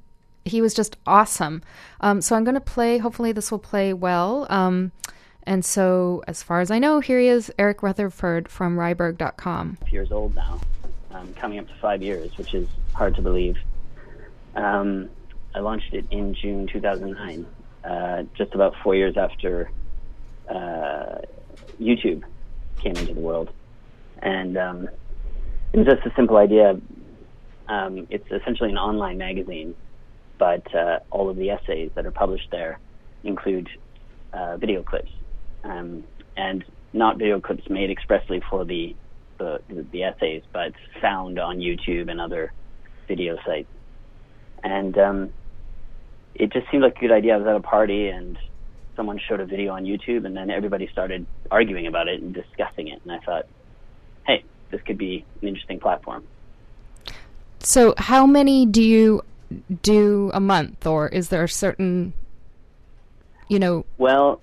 He was just awesome. Um, so I'm going to play. Hopefully, this will play well. Um, and so, as far as I know, here he is, Eric Rutherford from Ryeberg.com. Years old now, um, coming up to five years, which is hard to believe. Um, I launched it in June 2009 uh, just about four years after uh, YouTube came into the world. And um, it was just a simple idea. Um, it's essentially an online magazine, but uh, all of the essays that are published there include uh, video clips, um, and not video clips made expressly for the, the the essays, but found on YouTube and other video sites. And um, it just seemed like a good idea. I was at a party and someone showed a video on YouTube, and then everybody started arguing about it and discussing it. And I thought, hey, this could be an interesting platform. So, how many do you do a month, or is there a certain, you know? Well,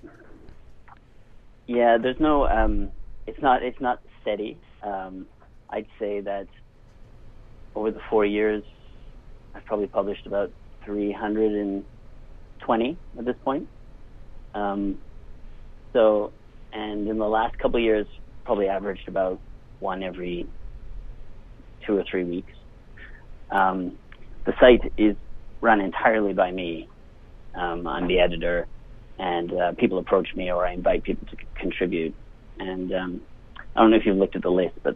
yeah, there's no. Um, it's not. It's not steady. Um, I'd say that over the four years, I've probably published about 320 at this point. Um, so, and in the last couple of years, probably averaged about one every two or three weeks. Um, the site is run entirely by me. Um, I'm the editor, and uh, people approach me or I invite people to c- contribute. And um, I don't know if you've looked at the list, but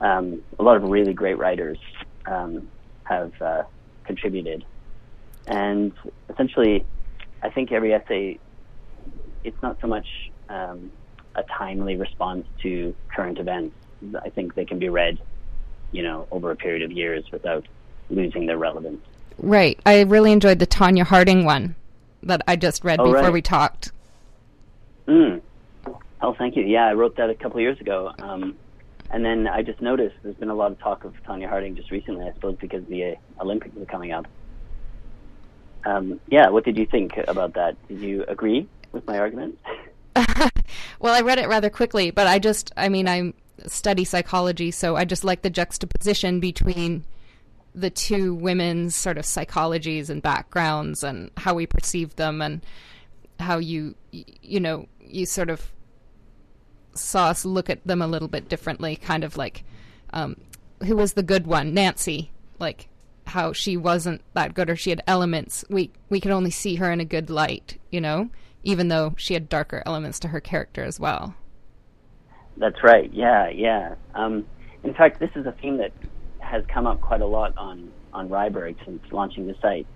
um, a lot of really great writers um, have uh, contributed and essentially, I think every essay, it's not so much um, a timely response to current events. I think they can be read, you know, over a period of years without losing their relevance. Right. I really enjoyed the Tonya Harding one that I just read Oh, before right. we talked. Mm. Oh, thank you. Yeah, I wrote that a couple of years ago. Um, and then I just noticed there's been a lot of talk of Tonya Harding just recently, I suppose, because the uh, Olympics are coming up. Um, yeah, what did you think about that? Did you agree with my argument? Well, I read it rather quickly, but I just, I mean, I study psychology, so I just like the juxtaposition between the two women's sort of psychologies and backgrounds and how we perceive them and how you, you know, you sort of saw us look at them a little bit differently, kind of like, um, who was the good one? Nancy. Like, how she wasn't that good or she had elements. We, we could only see her in a good light, you know? even though she had darker elements to her character as well. That's right. Yeah, yeah. Um, in fact, this is a theme that has come up quite a lot on on Ryeberg since launching the site.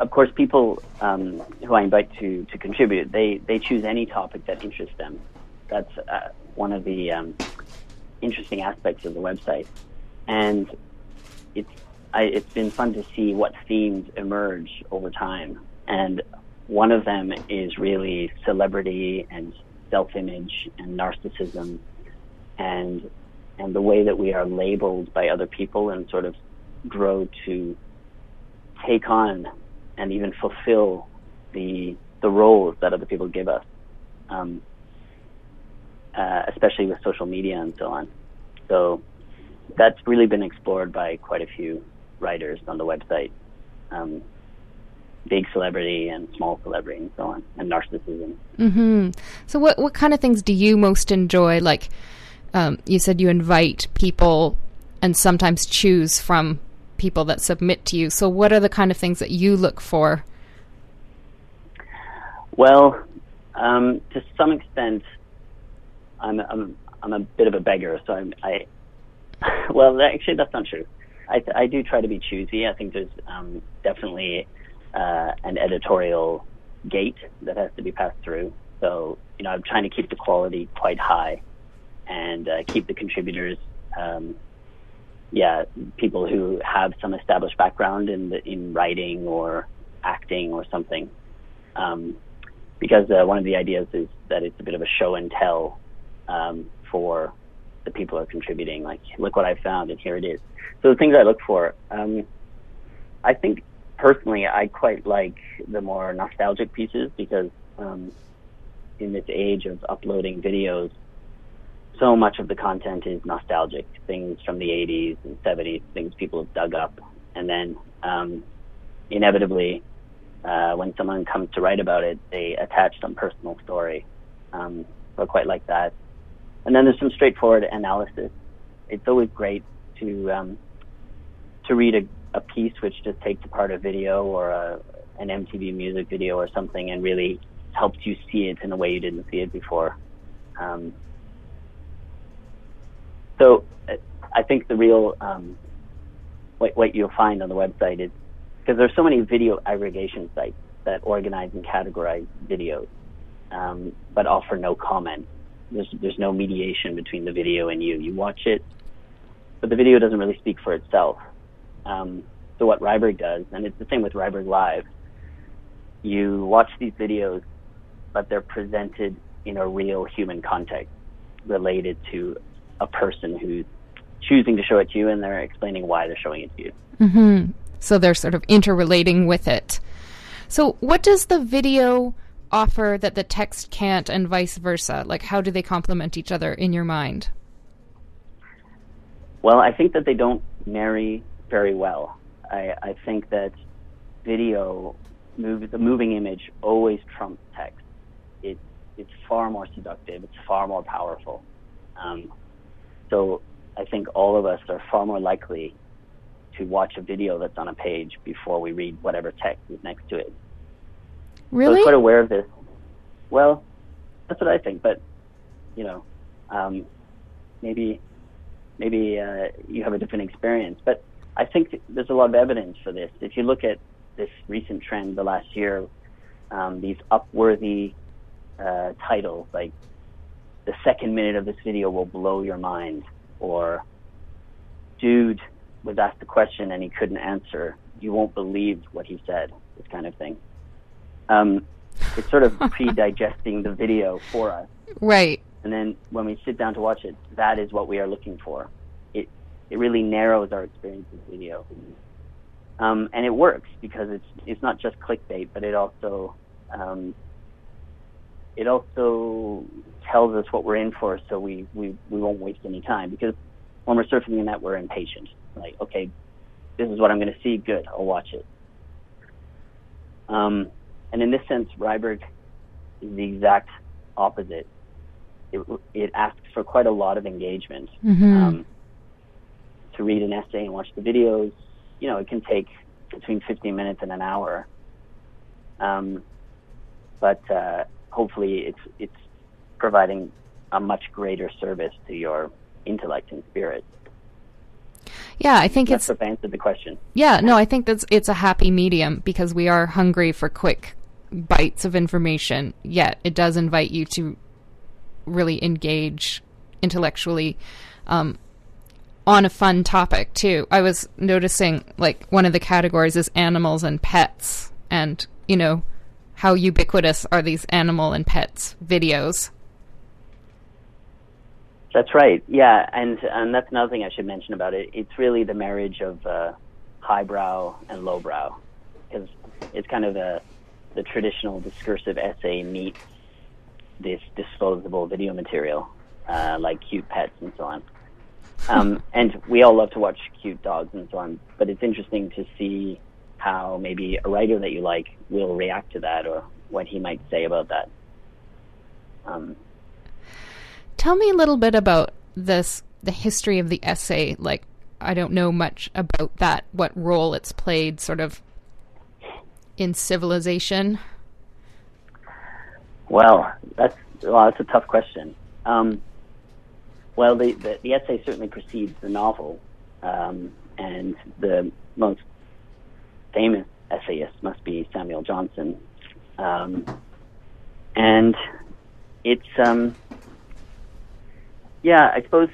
Of course, people um, who I invite to to contribute, they they choose any topic that interests them. That's uh, one of the um, interesting aspects of the website, and it's I, it's been fun to see what themes emerge over time. And one of them is really celebrity and self-image and narcissism and and the way that we are labeled by other people and sort of grow to take on and even fulfill the the roles that other people give us, um, uh, especially with social media and so on. So that's really been explored by quite a few writers on the website. Um, big celebrity and small celebrity and so on, and narcissism. hmm So, what what kind of things do you most enjoy? Like, um, you said you invite people and sometimes choose from people that submit to you. So, what are the kind of things that you look for? Well, um, to some extent, I'm, I'm I'm a bit of a beggar, so I'm, I. Well, actually, that's not true. I I do try to be choosy. I think there's um, definitely uh, an editorial gate that has to be passed through. So you know, I'm trying to keep the quality quite high, and uh, keep the contributors. Um, yeah, people who have some established background in the, in writing or acting or something. Um, because uh, one of the ideas is that it's a bit of a show and tell um, for the people are contributing. Like, look what I found, and here it is. So the things I look for, um, I think personally, I quite like the more nostalgic pieces because um, in this age of uploading videos, so much of the content is nostalgic. Things from the 80s and 70s, things people have dug up, and then um, inevitably uh, when someone comes to write about it, they attach some personal story. Um, so I quite like that. And then there's some straightforward analysis. It's always great to um, to read a, a piece which just takes apart a video or a, an MTV music video or something and really helps you see it in a way you didn't see it before. Um, so uh, I think the real um, what, what you'll find on the website is because there's so many video aggregation sites that organize and categorize videos, um, but offer no comment. There's there's no mediation between the video and you. You watch it, but the video doesn't really speak for itself. Um, so what Ryeberg does, and it's the same with Ryeberg Live, you watch these videos, but they're presented in a real human context, related to a person who's choosing to show it to you, and they're explaining why they're showing it to you. hmm So they're sort of interrelating with it. So, what does the video offer that the text can't, and vice versa? Like, how do they complement each other in your mind? Well, I think that they don't marry very well. I, I think that video, move, the moving image, always trumps text. It, it's far more seductive. It's far more powerful. Um, so I think all of us are far more likely to watch a video that's on a page before we read whatever text is next to it. So I Really? was quite aware of this. Well, that's what I think, but you know, um, maybe maybe uh, you have a different experience. But I think there's a lot of evidence for this. If you look at this recent trend the last year, um, these upworthy uh, titles like the second minute of this video will blow your mind, or dude was asked a question and he couldn't answer. You won't believe what he said. This kind of thing. Um, it's sort of pre-digesting the video for us, Right. and then when we sit down to watch it, that is what we are looking for. It it really narrows our experience with video, um, and it works because it's it's not just clickbait, but it also um, it also tells us what we're in for, so we, we, we won't waste any time. Because when we're surfing the net, we're impatient. Like, okay, this is what I'm going to see. Good, I'll watch it. Um, and in this sense, Ryeberg is the exact opposite. It, it asks for quite a lot of engagement. Mhm. Um, to read an essay and watch the videos, you know, it can take between 15 minutes and an hour. Um, but uh, hopefully, it's it's providing a much greater service to your intellect and spirit. Yeah, I think That's it's answered the question. Yeah, no, I think that's it's a happy medium because we are hungry for quick bites of information. Yet it does invite you to really engage intellectually um, on a fun topic too. I was noticing like one of the categories is animals and pets, and you know how ubiquitous are these animal and pets videos. That's right. Yeah, and and that's another thing I should mention about it. It's really the marriage of uh, highbrow and lowbrow, because it's kind of a the traditional discursive essay meets this disposable video material, uh, like cute pets and so on. Um, and we all love to watch cute dogs and so on, but it's interesting to see how maybe a writer that you like will react to that or what he might say about that. Um, Tell me a little bit about this, the history of the essay. Like, I don't know much about that, what role it's played sort of in civilization. Well, that's well, that's a tough question. Um, well, the, the the essay certainly precedes the novel, um, and the most famous essayist must be Samuel Johnson, um, and it's um, yeah, I suppose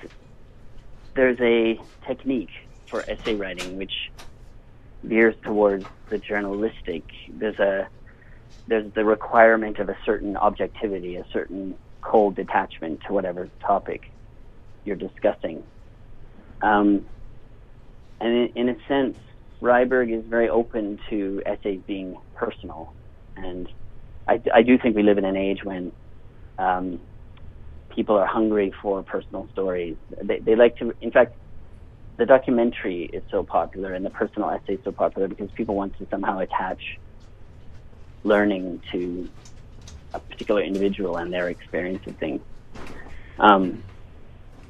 there's a technique for essay writing which veers towards the journalistic. There's a there's the requirement of a certain objectivity, a certain cold detachment to whatever topic you're discussing. Um, and in, in a sense, Ryeberg is very open to essays being personal. And I, I do think we live in an age when um, people are hungry for personal stories. They, they like to, in fact, the documentary is so popular and the personal essay is so popular because people want to somehow attach learning to a particular individual and their experience of things. Um,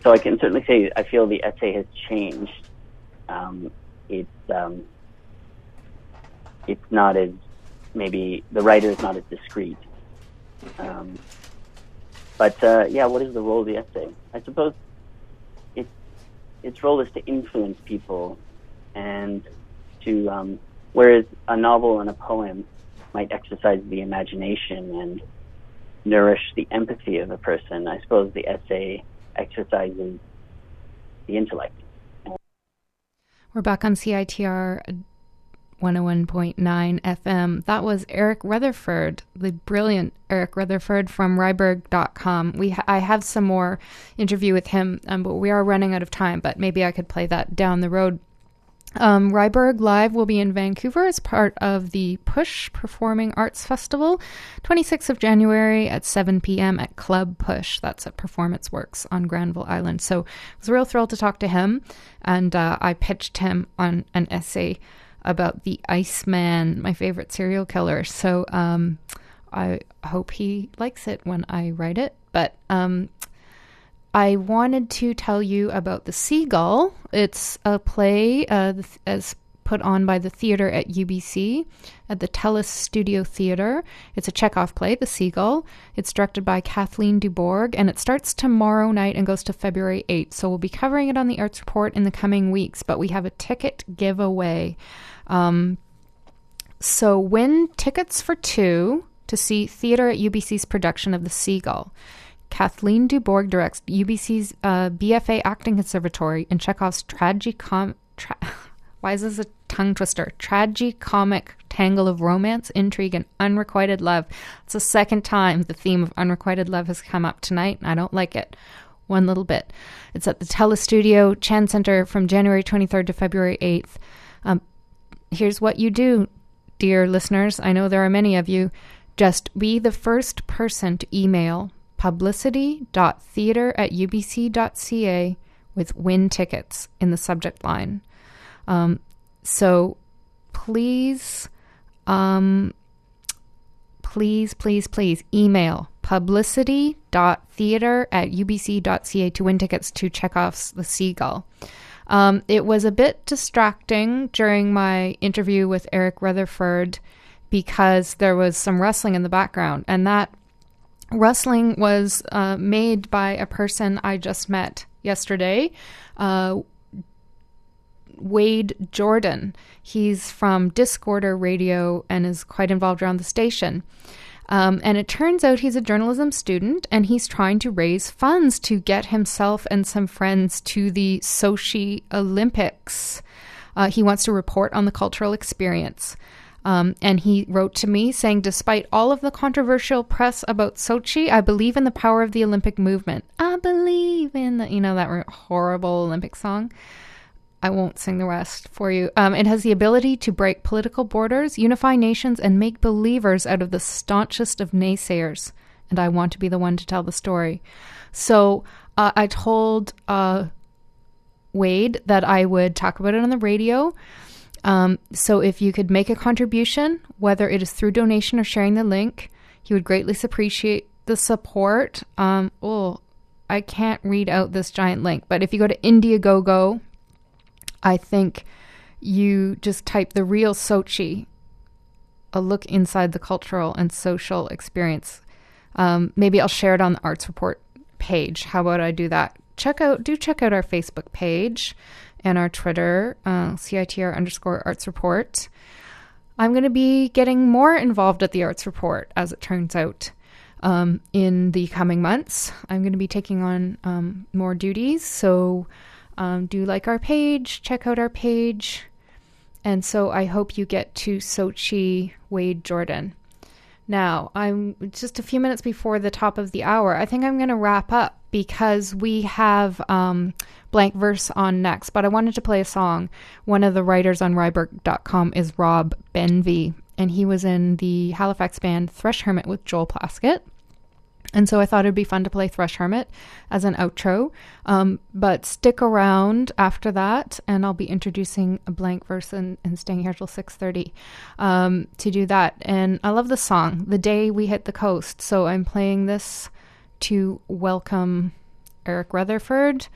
so I can certainly say I feel the essay has changed. Um, it's um, it's not as maybe the writer is not as discreet. Um, but uh, yeah, what is the role of the essay? I suppose its role is to influence people, and to um, whereas a novel and a poem might exercise the imagination and nourish the empathy of a person. I suppose the essay exercises the intellect. We're back on CITR 101.9 FM. That was Eric Rutherford, the brilliant Eric Rutherford from Ryeberg.com. We ha- I have some more interview with him, um, but we are running out of time. But maybe I could play that down the road. Um, Ryeberg Live will be in Vancouver as part of the Push Performing Arts Festival, 26th of January at 7 p.m. at Club Push. That's at Performance Works on Granville Island. So I was real thrilled to talk to him, and uh, I pitched him on an essay about the Iceman, my favorite serial killer. So um, I hope he likes it when I write it. But um, I wanted to tell you about The Seagull. It's a play uh, as put on by the theater at UBC at the Telus Studio Theater. It's a Chekhov play, The Seagull. It's directed by Kathleen Duborg, and it starts tomorrow night and goes to February 8th. So we'll be covering it on the Arts Report in the coming weeks, but we have a ticket giveaway. Um, So win tickets for two to see theater at UBC's production of The Seagull. Kathleen Duborg directs UBC's uh, BFA Acting Conservatory and Chekhov's tragicom. Tra- why is this a tongue twister? Tragicomic tangle of romance, intrigue, and unrequited love. It's the second time the theme of unrequited love has come up tonight, and I don't like it one little bit. It's at the Telus Studio Chan Center from January 23rd to February 8th. Um, here's what you do, dear listeners. I know there are many of you. Just be the first person to email publicity.theater at ubc.ca with win tickets in the subject line. Um, so please, um, please, please, please email publicity.theater at ubc.ca to win tickets to Chekhov's The Seagull. Um, it was a bit distracting during my interview with Eric Rutherford because there was some rustling in the background, and that rustling was uh, made by a person I just met yesterday. Uh, Wade Jordan. He's from Discorder Radio and is quite involved around the station. Um, and it turns out he's a journalism student and he's trying to raise funds to get himself and some friends to the Sochi Olympics. Uh, he wants to report on the cultural experience. Um, and he wrote to me saying, Despite all of the controversial press about Sochi, I believe in the power of the Olympic movement. I believe in the, you know, that horrible Olympic song. I won't sing the rest for you. Um, it has the ability to break political borders, unify nations, and make believers out of the staunchest of naysayers. And I want to be the one to tell the story. So uh, I told uh, Wade that I would talk about it on the radio. Um, so if you could make a contribution, whether it is through donation or sharing the link, he would greatly appreciate the support. Um, oh, I can't read out this giant link, but if you go to Indiegogo, I think you just type the real Sochi, a look inside the cultural and social experience. Um, maybe I'll share it on the Arts Report page. How about I do that? Check out, do check out our Facebook page and our Twitter, uh, CITR underscore Arts Report. I'm going to be getting more involved at the Arts Report, as it turns out, um, in the coming months. I'm going to be taking on um, more duties, so um, do like our page, check out our page. And so I hope you get to Sochi Wade Jordan. Now, I'm just a few minutes before the top of the hour. I think I'm going to wrap up because we have um, blank verse on next. But I wanted to play a song. One of the writers on Ryeberg.com is Rob Benvie, and he was in the Halifax band Thrush Hermit with Joel Plaskett. And so I thought it'd be fun to play Thrush Hermit as an outro. Um, but stick around after that, and I'll be introducing a blank verse and, and staying here till 6.30 um, to do that. And I love the song, The Day We Hit the Coast. So I'm playing this to welcome Eric Rutherford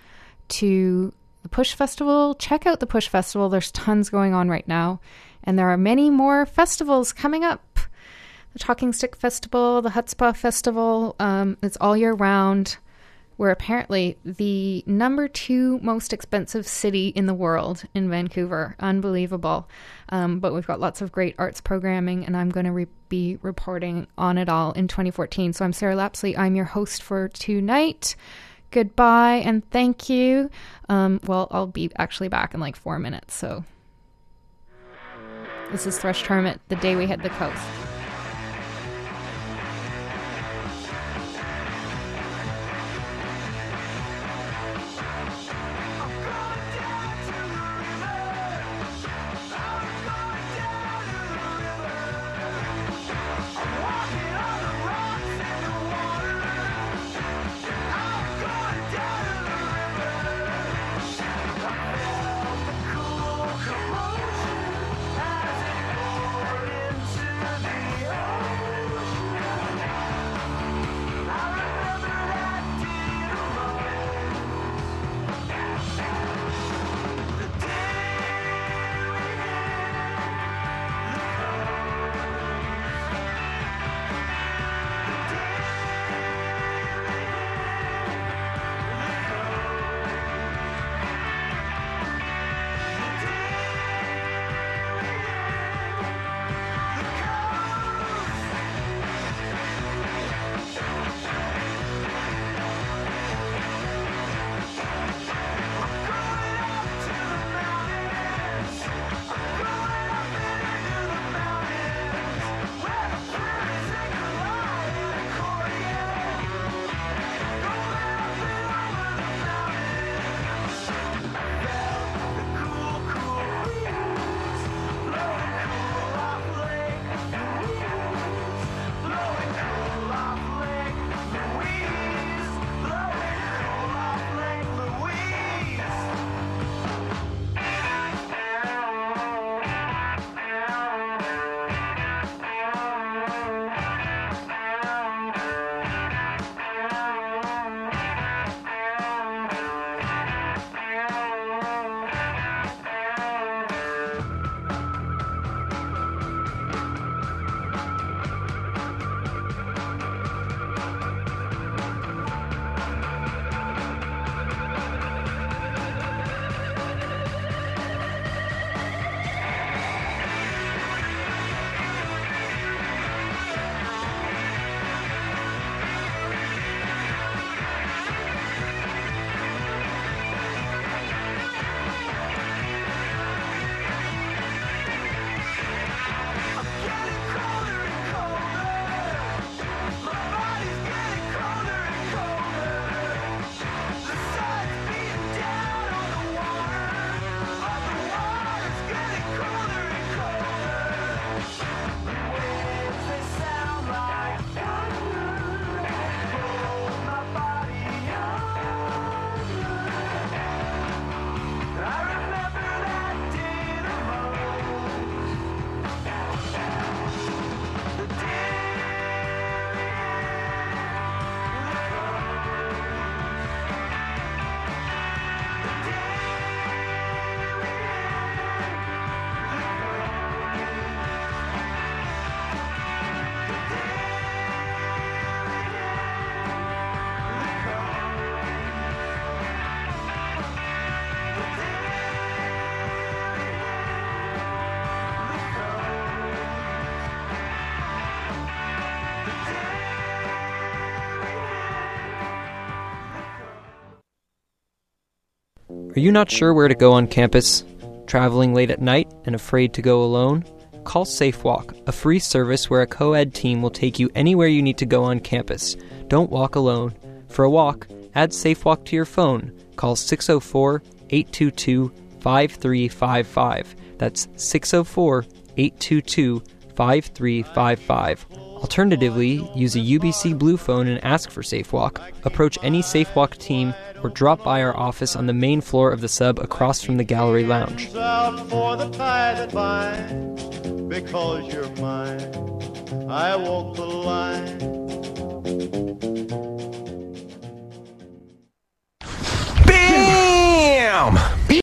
to the Push Festival. Check out the Push Festival. There's tons going on right now. And there are many more festivals coming up the Talking Stick Festival, the Chutzpah Festival. Um, it's all year round. We're apparently the number two most expensive city in the world in Vancouver. Unbelievable. Um, but we've got lots of great arts programming, and I'm going to re- be reporting on it all in 2014. So I'm Sarah Lapsley. I'm your host for tonight. Goodbye and thank you. Um, well, I'll be actually back in like four minutes. So this is Thrush Hermit, the day we hit the coast. Are you not sure where to go on campus? Traveling late at night and afraid to go alone? Call SafeWalk, a free service where a co ed team will take you anywhere you need to go on campus. Don't walk alone. For a walk, add SafeWalk to your phone. Call 604 822 5355. That's 604 822 5355. Alternatively, use a UBC Blue phone and ask for SafeWalk. Approach any SafeWalk team or drop by our office on the main floor of the sub across from the gallery lounge. out for the tie that binds because you're mine. I walk the line. Bam!